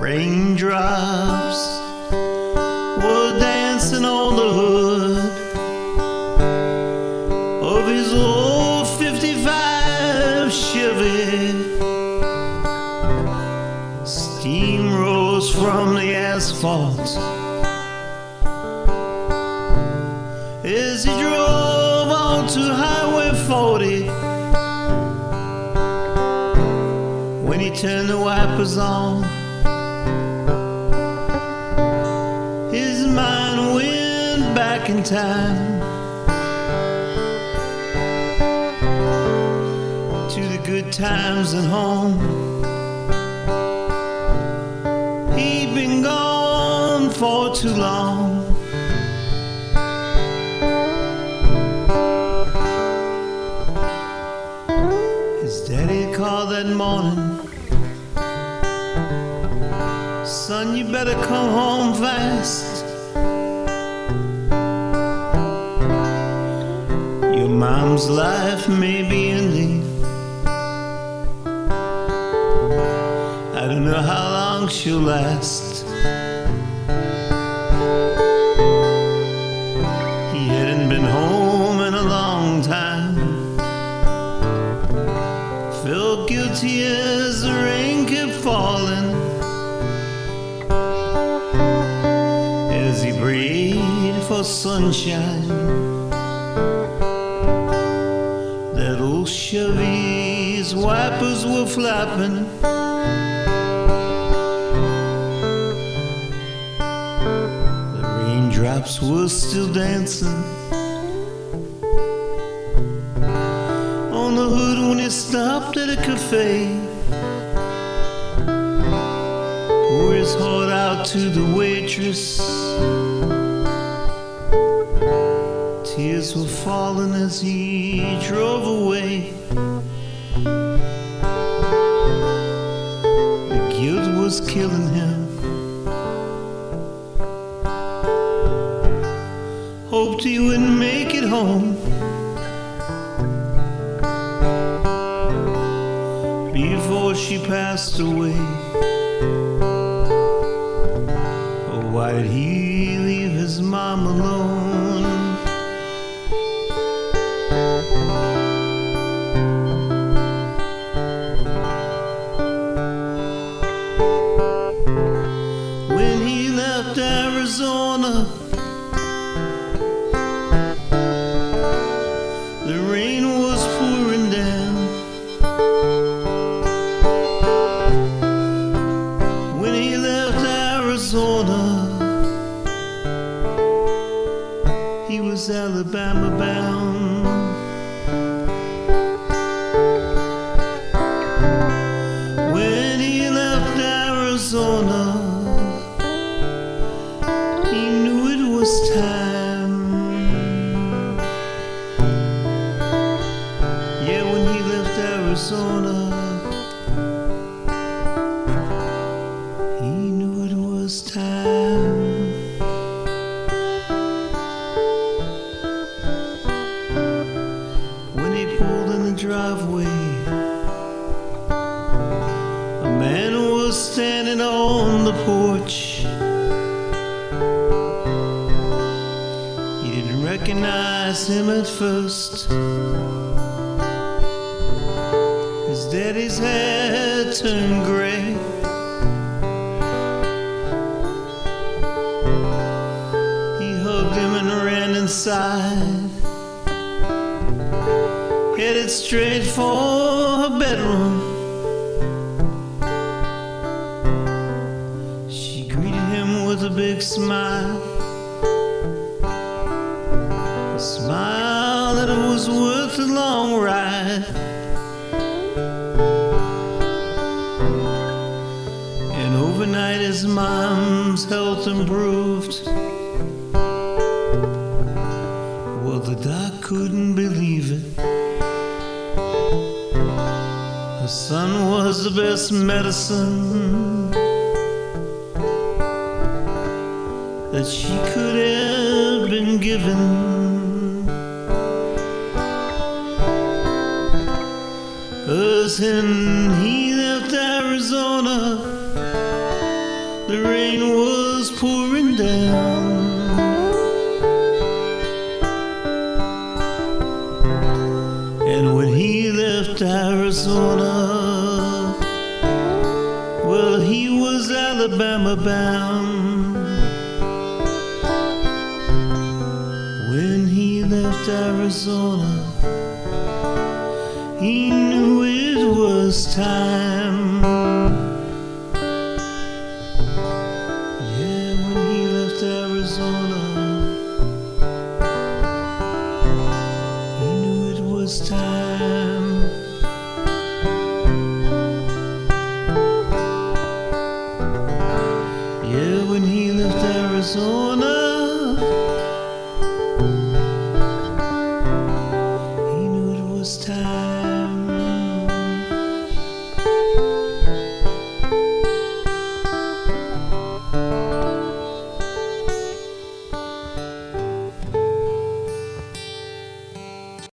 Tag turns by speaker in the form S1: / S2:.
S1: Raindrops were dancing on the hood of his old 55 Chevy. Steam rose from the asphalt Turned the wipers on, his mind went back in time to the good times at home. He'd been gone for too long. His daddy called that morning. Son, you better come home fast. Your mom's life may be ending. I don't know how long she'll last. For sunshine. That old Chevy's wipers were flapping. The raindrops were still dancing on the hood when he stopped at a cafe. Poured his heart out to the waitress. Were as he drove away. The guilt was killing him. Hoped he wouldn't make it home. Before she passed away. Why did he leave his mom alone? He was Alabama bound. When he left Arizona, he knew it was time. Yeah, when he left Arizona, driveway, a man was standing on the porch. He didn't recognize him at first. His daddy's hair turned gray. He hugged him and ran inside. Straight for her bedroom. She greeted him with a big smile. A smile that was worth a long ride. And overnight his mom's health improved. Well, the doc couldn't Her son was the best medicine that she could have been given. Us and he left Arizona. The rain was pouring down. left Arizona. Well, he was Alabama bound. When he left Arizona, he knew it was time. Yeah, when he left Arizona. Yeah, when he left Arizona.